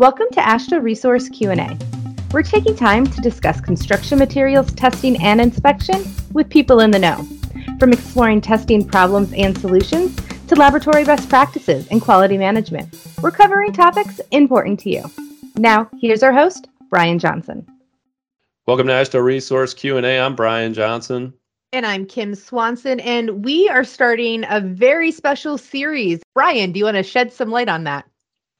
Welcome to AASHTO Resource Q&A. We're taking time to discuss construction materials testing and inspection with people in the know. From exploring testing problems and solutions to laboratory best practices and quality management, we're covering topics important to you. Now, here's our host, Brian Johnson. Welcome to AASHTO Resource Q&A. I'm Brian Johnson. And I'm Kim Swanson, and we are starting a very special series. Brian, do you want to shed some light on that?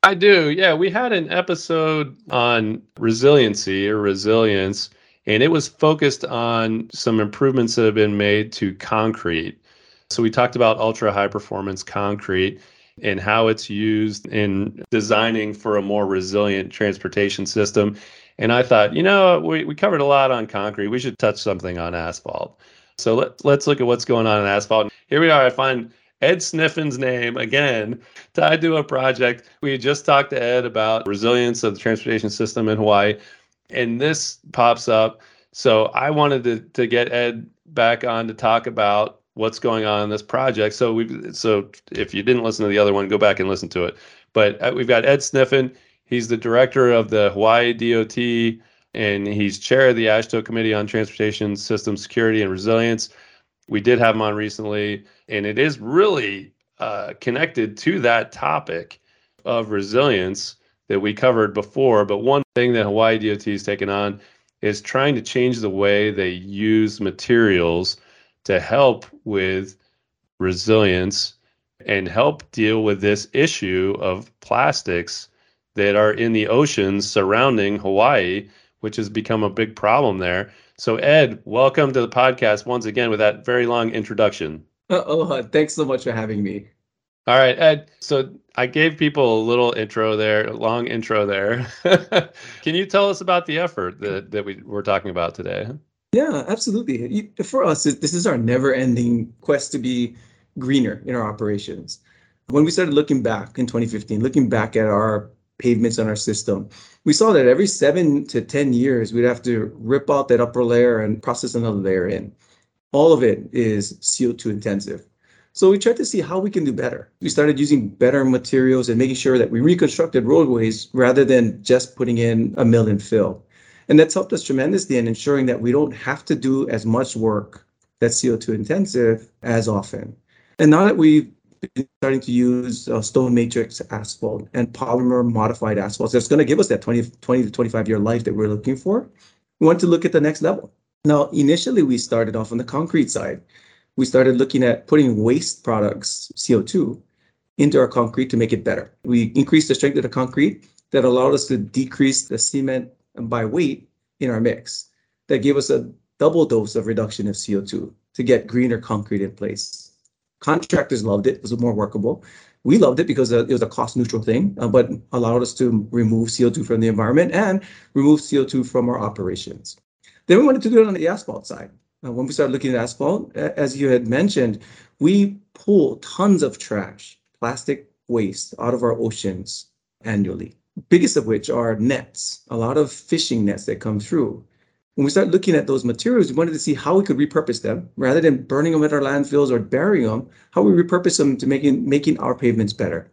I do. Yeah, we had an episode on resiliency or resilience, and it was focused on some improvements that have been made to concrete. So we talked about ultra high performance concrete and how it's used in designing for a more resilient transportation system. And I thought, you know, we, we covered a lot on concrete. We should touch something on asphalt. So let, let's look at what's going on in asphalt. Here we are. I find Ed Sniffen's name again tied to a project. We just talked to Ed about resilience of the transportation system in Hawaii, and this pops up. So I wanted to, to get Ed back on to talk about what's going on in this project. So we so if you didn't listen to the other one, go back and listen to it. But uh, we've got Ed Sniffen. He's the director of the Hawaii DOT and he's chair of the AASHTO Committee on Transportation System Security and Resilience. We did have him on recently, and it is really uh, connected to that topic of resilience that we covered before. But one thing that Hawaii DOT has taken on is trying to change the way they use materials to help with resilience and help deal with this issue of plastics that are in the oceans surrounding Hawaii which has become a big problem there. So, Ed, welcome to the podcast once again with that very long introduction. Oh, thanks so much for having me. All right, Ed. So I gave people a little intro there, a long intro there. Can you tell us about the effort that, that we, we're talking about today? Yeah, absolutely. For us, this is our never ending quest to be greener in our operations. When we started looking back in 2015, looking back at our pavements on our system. We saw that every seven to 10 years, we'd have to rip out that upper layer and process another layer in. All of it is CO2 intensive. So we tried to see how we can do better. We started using better materials and making sure that we reconstructed roadways rather than just putting in a mill and fill. And that's helped us tremendously in ensuring that we don't have to do as much work that's CO2 intensive as often. And now that we've starting to use uh, stone matrix asphalt and polymer modified asphalt. So it's going to give us that 20, 20 to 25 year life that we're looking for. We want to look at the next level. Now, initially, we started off on the concrete side. We started looking at putting waste products, CO2, into our concrete to make it better. We increased the strength of the concrete that allowed us to decrease the cement by weight in our mix. That gave us a double dose of reduction of CO2 to get greener concrete in place. Contractors loved it. It was more workable. We loved it because uh, it was a cost neutral thing, uh, but allowed us to remove CO2 from the environment and remove CO2 from our operations. Then we wanted to do it on the asphalt side. Uh, when we started looking at asphalt, as you had mentioned, we pull tons of trash, plastic waste out of our oceans annually. Biggest of which are nets, a lot of fishing nets that come through when we started looking at those materials, we wanted to see how we could repurpose them rather than burning them at our landfills or burying them, how we repurpose them to making, making our pavements better.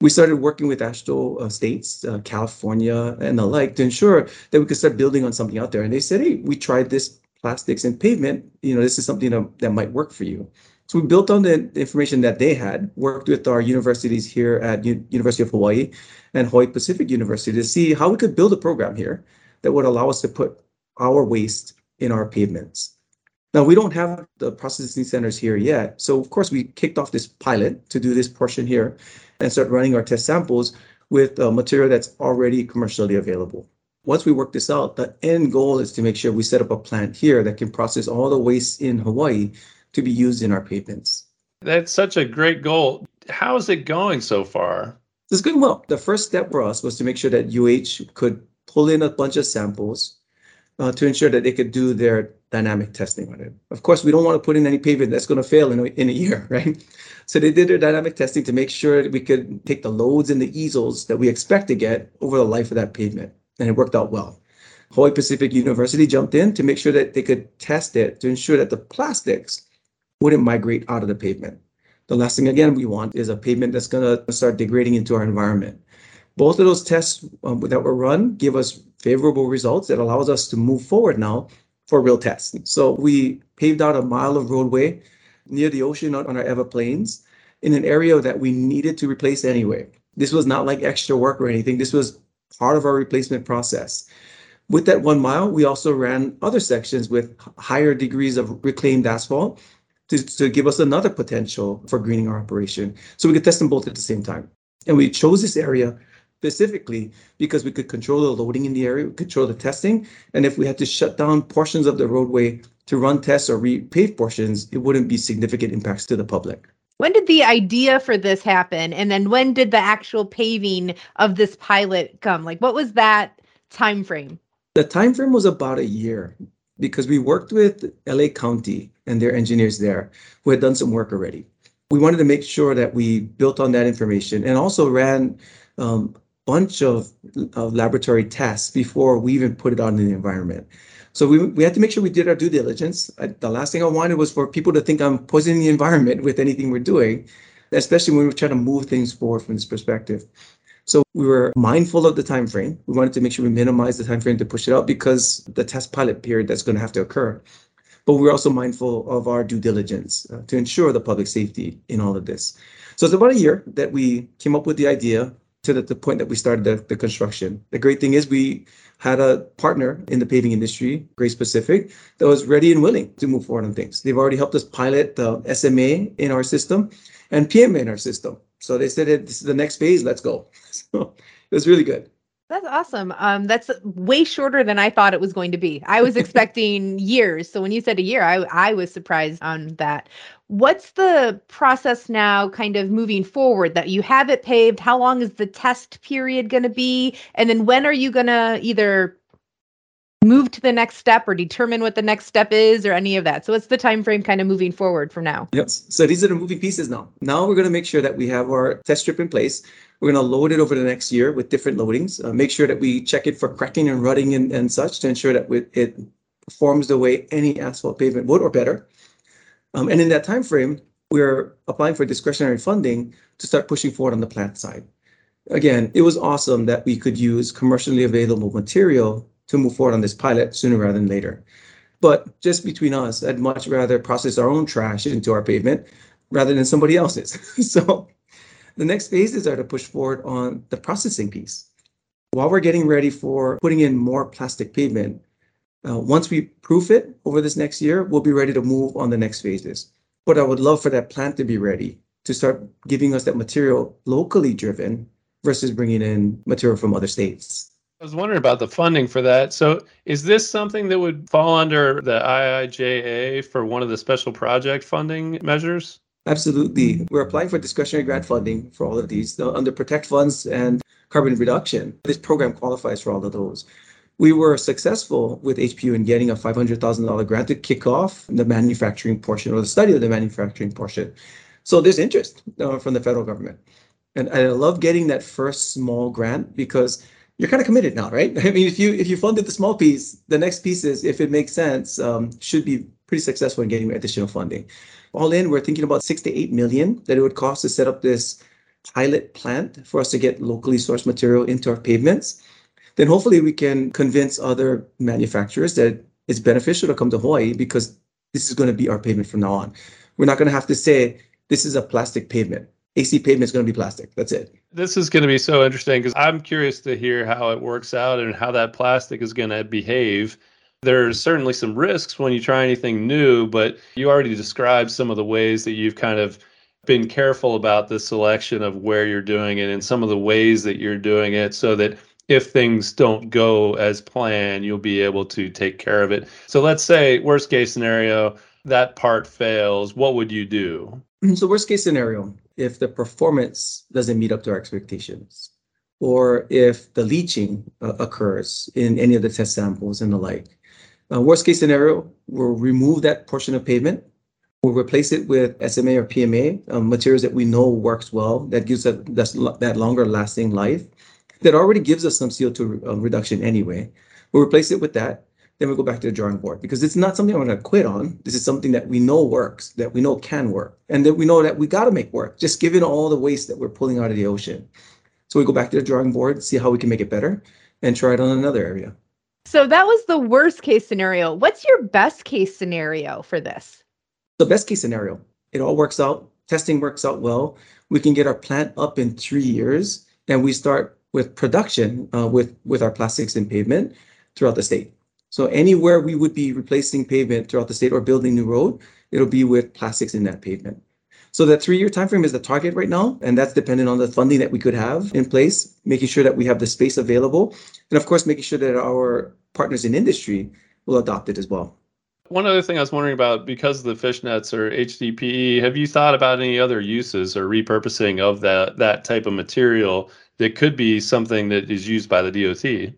We started working with AASHTO uh, states, uh, California, and the like to ensure that we could start building on something out there. And they said, hey, we tried this plastics and pavement. You know, this is something that, that might work for you. So we built on the information that they had, worked with our universities here at U- University of Hawaii and Hawaii Pacific University to see how we could build a program here that would allow us to put our waste in our pavements. Now, we don't have the processing centers here yet. So, of course, we kicked off this pilot to do this portion here and start running our test samples with uh, material that's already commercially available. Once we work this out, the end goal is to make sure we set up a plant here that can process all the waste in Hawaii to be used in our pavements. That's such a great goal. How is it going so far? It's going well. The first step for us was to make sure that UH could pull in a bunch of samples uh, to ensure that they could do their dynamic testing on it. Of course, we don't want to put in any pavement that's going to fail in a, in a year, right? So they did their dynamic testing to make sure we could take the loads and the ESALs that we expect to get over the life of that pavement, and it worked out well. Hawaii Pacific University jumped in to make sure that they could test it to ensure that the plastics wouldn't migrate out of the pavement. The last thing again we want is a pavement that's going to start degrading into our environment. Both of those tests um, that were run give us favorable results that allows us to move forward now for real tests. So we paved out a mile of roadway near the ocean on our Ewa Plains in an area that we needed to replace anyway. This was not like extra work or anything. This was part of our replacement process. With that one mile, we also ran other sections with higher degrees of reclaimed asphalt to, to give us another potential for greening our operation. So we could test them both at the same time. And we chose this area specifically because we could control the loading in the area, we control the testing, and if we had to shut down portions of the roadway to run tests or repave portions, it wouldn't be significant impacts to the public. When did the idea for this happen? And then when did the actual paving of this pilot come? Like what was that time frame? The time frame was about a year because we worked with LA County and their engineers there who had done some work already. We wanted to make sure that we built on that information and also ran um, bunch of, of laboratory tests before we even put it out in the environment. So we, we had to make sure we did our due diligence. I, the last thing I wanted was for people to think I'm poisoning the environment with anything we're doing, especially when we're trying to move things forward from this perspective. So we were mindful of the time frame. We wanted to make sure we minimize the time frame to push it out because the test pilot period that's going to have to occur. But we're also mindful of our due diligence uh, to ensure the public safety in all of this. So it's about a year that we came up with the idea to the, the point that we started the, the construction. The great thing is we had a partner in the paving industry, Grace Pacific, that was ready and willing to move forward on things. They've already helped us pilot the SMA in our system and PMA in our system. So they said, this is the next phase, let's go. So it was really good. That's awesome. Um, that's way shorter than I thought it was going to be. I was expecting years. So when you said a year, I I was surprised on that. What's the process now kind of moving forward that you have it paved? How long is the test period going to be? And then when are you going to either move to the next step or determine what the next step is or any of that? So what's the time frame kind of moving forward from now? Yes. So these are the moving pieces now. Now we're going to make sure that we have our test strip in place. We're going to load it over the next year with different loadings. Uh, make sure that we check it for cracking and rutting and, and such to ensure that it performs the way any asphalt pavement would or better. Um, and in that time frame, we're applying for discretionary funding to start pushing forward on the plant side. Again, it was awesome that we could use commercially available material to move forward on this pilot sooner rather than later. But just between us, I'd much rather process our own trash into our pavement rather than somebody else's. so the next phases are to push forward on the processing piece. While we're getting ready for putting in more plastic pavement, uh, once we proof it over this next year, we'll be ready to move on the next phases. But I would love for that plant to be ready to start giving us that material locally driven versus bringing in material from other states. I was wondering about the funding for that. So, is this something that would fall under the IIJA for one of the special project funding measures? Absolutely. We're applying for discretionary grant funding for all of these under Protect Funds and carbon reduction. This program qualifies for all of those we were successful with HPU in getting a $500,000 grant to kick off the manufacturing portion or the study of the manufacturing portion. So there's interest uh, from the federal government. And I love getting that first small grant because you're kind of committed now, right? I mean, if you if you funded the small piece, the next pieces, if it makes sense, um, should be pretty successful in getting additional funding. All in, we're thinking about six to eight million that it would cost to set up this pilot plant for us to get locally sourced material into our pavements then hopefully we can convince other manufacturers that it's beneficial to come to Hawaii because this is going to be our pavement from now on. We're not going to have to say this is a plastic pavement. AC pavement is going to be plastic. That's it. This is going to be so interesting because I'm curious to hear how it works out and how that plastic is going to behave. There's certainly some risks when you try anything new, but you already described some of the ways that you've kind of been careful about the selection of where you're doing it and some of the ways that you're doing it so that if things don't go as planned, you'll be able to take care of it. So let's say worst case scenario, that part fails, what would you do? So worst case scenario, if the performance doesn't meet up to our expectations, or if the leaching uh, occurs in any of the test samples and the like. Uh, worst case scenario, we'll remove that portion of pavement. We'll replace it with SMA or PMA um, materials that we know works well, that gives that, that longer lasting life that already gives us some CO2 uh, reduction anyway. We'll replace it with that. Then we go back to the drawing board because it's not something I'm going to quit on. This is something that we know works, that we know can work, and that we know that we got to make work, just given all the waste that we're pulling out of the ocean. So we go back to the drawing board, see how we can make it better, and try it on another area. So that was the worst case scenario. What's your best case scenario for this? The best case scenario, it all works out, testing works out well. We can get our plant up in three years, and we start with production uh, with, with our plastics and pavement throughout the state. So anywhere we would be replacing pavement throughout the state or building new road, it'll be with plastics in that pavement. So that three-year timeframe is the target right now, and that's dependent on the funding that we could have in place, making sure that we have the space available, and of course, making sure that our partners in industry will adopt it as well. One other thing I was wondering about, because the fishnets are HDPE, have you thought about any other uses or repurposing of that that type of material that could be something that is used by the DOT?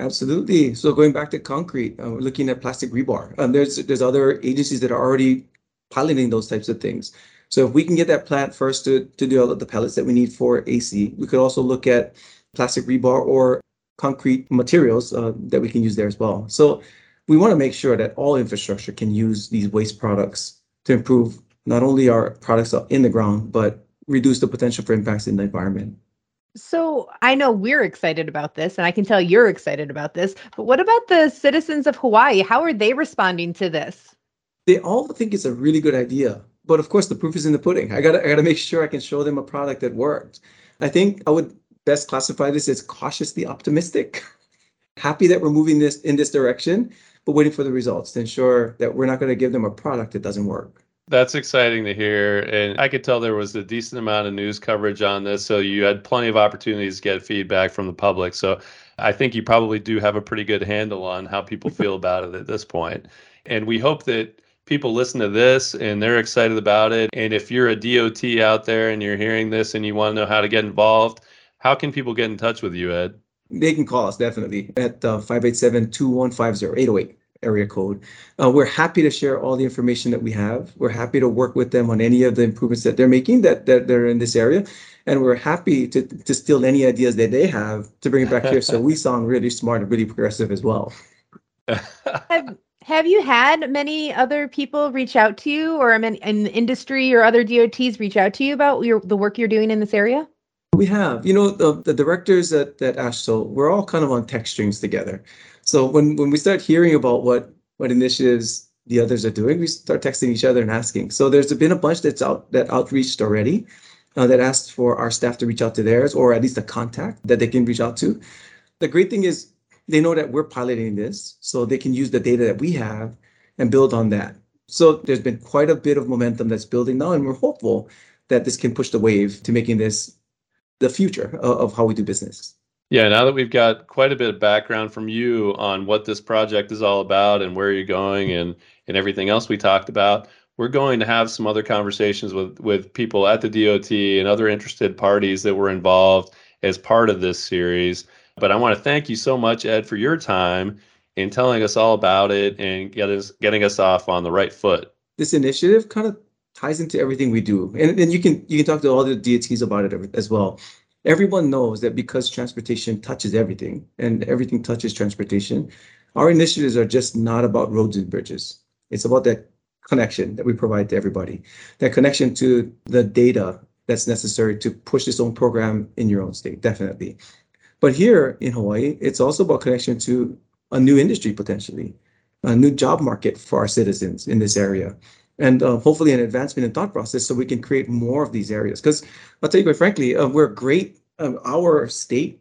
Absolutely. So going back to concrete, uh, we're looking at plastic rebar. Um, there's there's other agencies that are already piloting those types of things. So if we can get that plant first to, to do all of the pellets that we need for AC, we could also look at plastic rebar or concrete materials uh, that we can use there as well. So we want to make sure that all infrastructure can use these waste products to improve not only our products in the ground, but reduce the potential for impacts in the environment. So I know we're excited about this, and I can tell you're excited about this, but what about the citizens of Hawaii? How are they responding to this? They all think it's a really good idea. But of course, the proof is in the pudding. I gotta, I gotta make sure I can show them a product that worked. I think I would best classify this as cautiously optimistic. Happy that we're moving this in this direction, but waiting for the results to ensure that we're not going to give them a product that doesn't work. That's exciting to hear. And I could tell there was a decent amount of news coverage on this. So you had plenty of opportunities to get feedback from the public. So I think you probably do have a pretty good handle on how people feel about it at this point. And we hope that people listen to this and they're excited about it. And if you're a DOT out there and you're hearing this and you want to know how to get involved, how can people get in touch with you, Ed? They can call us definitely at uh, 587 2150 808 area code. Uh, we're happy to share all the information that we have. We're happy to work with them on any of the improvements that they're making that, that they're in this area. And we're happy to, to steal any ideas that they have to bring it back here. so we sound really smart and really progressive as well. have, have you had many other people reach out to you or in, in industry or other DOTs reach out to you about your, the work you're doing in this area? We have. You know, the, the directors at, at AASHTO, we're all kind of on tech strings together. So when, when we start hearing about what, what initiatives the others are doing, we start texting each other and asking. So there's been a bunch that's out that outreached already uh, that asked for our staff to reach out to theirs or at least a contact that they can reach out to. The great thing is they know that we're piloting this, so they can use the data that we have and build on that. So there's been quite a bit of momentum that's building now, and we're hopeful that this can push the wave to making this the future of, of how we do business. Yeah, now that we've got quite a bit of background from you on what this project is all about and where you're going and and everything else we talked about, we're going to have some other conversations with with people at the DOT and other interested parties that were involved as part of this series. But I want to thank you so much, Ed, for your time in telling us all about it and get us, getting us off on the right foot. This initiative kind of ties into everything we do, and, and you can you can talk to all the DOTs about it as well everyone knows that because transportation touches everything and everything touches transportation, our initiatives are just not about roads and bridges. It's about that connection that we provide to everybody, that connection to the data that's necessary to push this own program in your own state, definitely. But here in Hawaii, it's also about connection to a new industry potentially, a new job market for our citizens in this area and uh, hopefully an advancement in thought process so we can create more of these areas. Because I'll tell you quite frankly, uh, we're great. Um, our state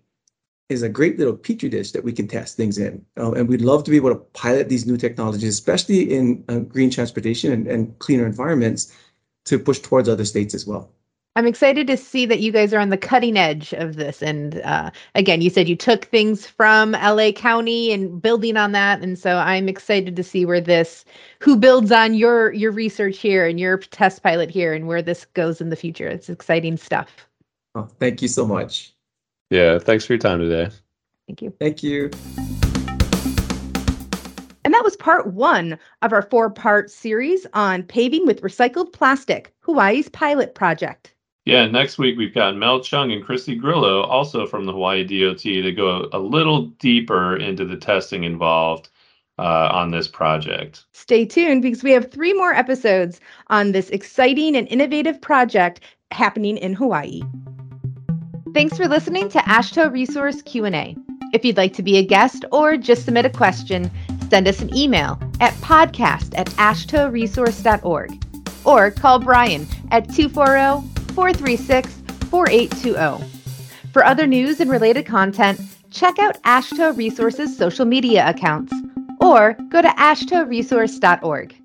is a great little petri dish that we can test things in, uh, and we'd love to be able to pilot these new technologies, especially in uh, green transportation and, and cleaner environments, to push towards other states as well. I'm excited to see that you guys are on the cutting edge of this. And uh, again, you said you took things from LA County and building on that, and so I'm excited to see where this, who builds on your your research here and your test pilot here, and where this goes in the future. It's exciting stuff. Oh, thank you so much. Yeah, thanks for your time today. Thank you. Thank you. And that was part one of our four part series on paving with recycled plastic, Hawaii's pilot project. Yeah, next week we've got Mel Chung and Christy Grillo, also from the Hawaii DOT, to go a little deeper into the testing involved uh, on this project. Stay tuned because we have three more episodes on this exciting and innovative project happening in Hawaii. Thanks for listening to AASHTO Resource Q&A. If you'd like to be a guest or just submit a question, send us an email at podcast at aashtoresource.org or call Brian at 240-436-4820. For other news and related content, check out AASHTO Resources social media accounts or go to aashtoresource.org.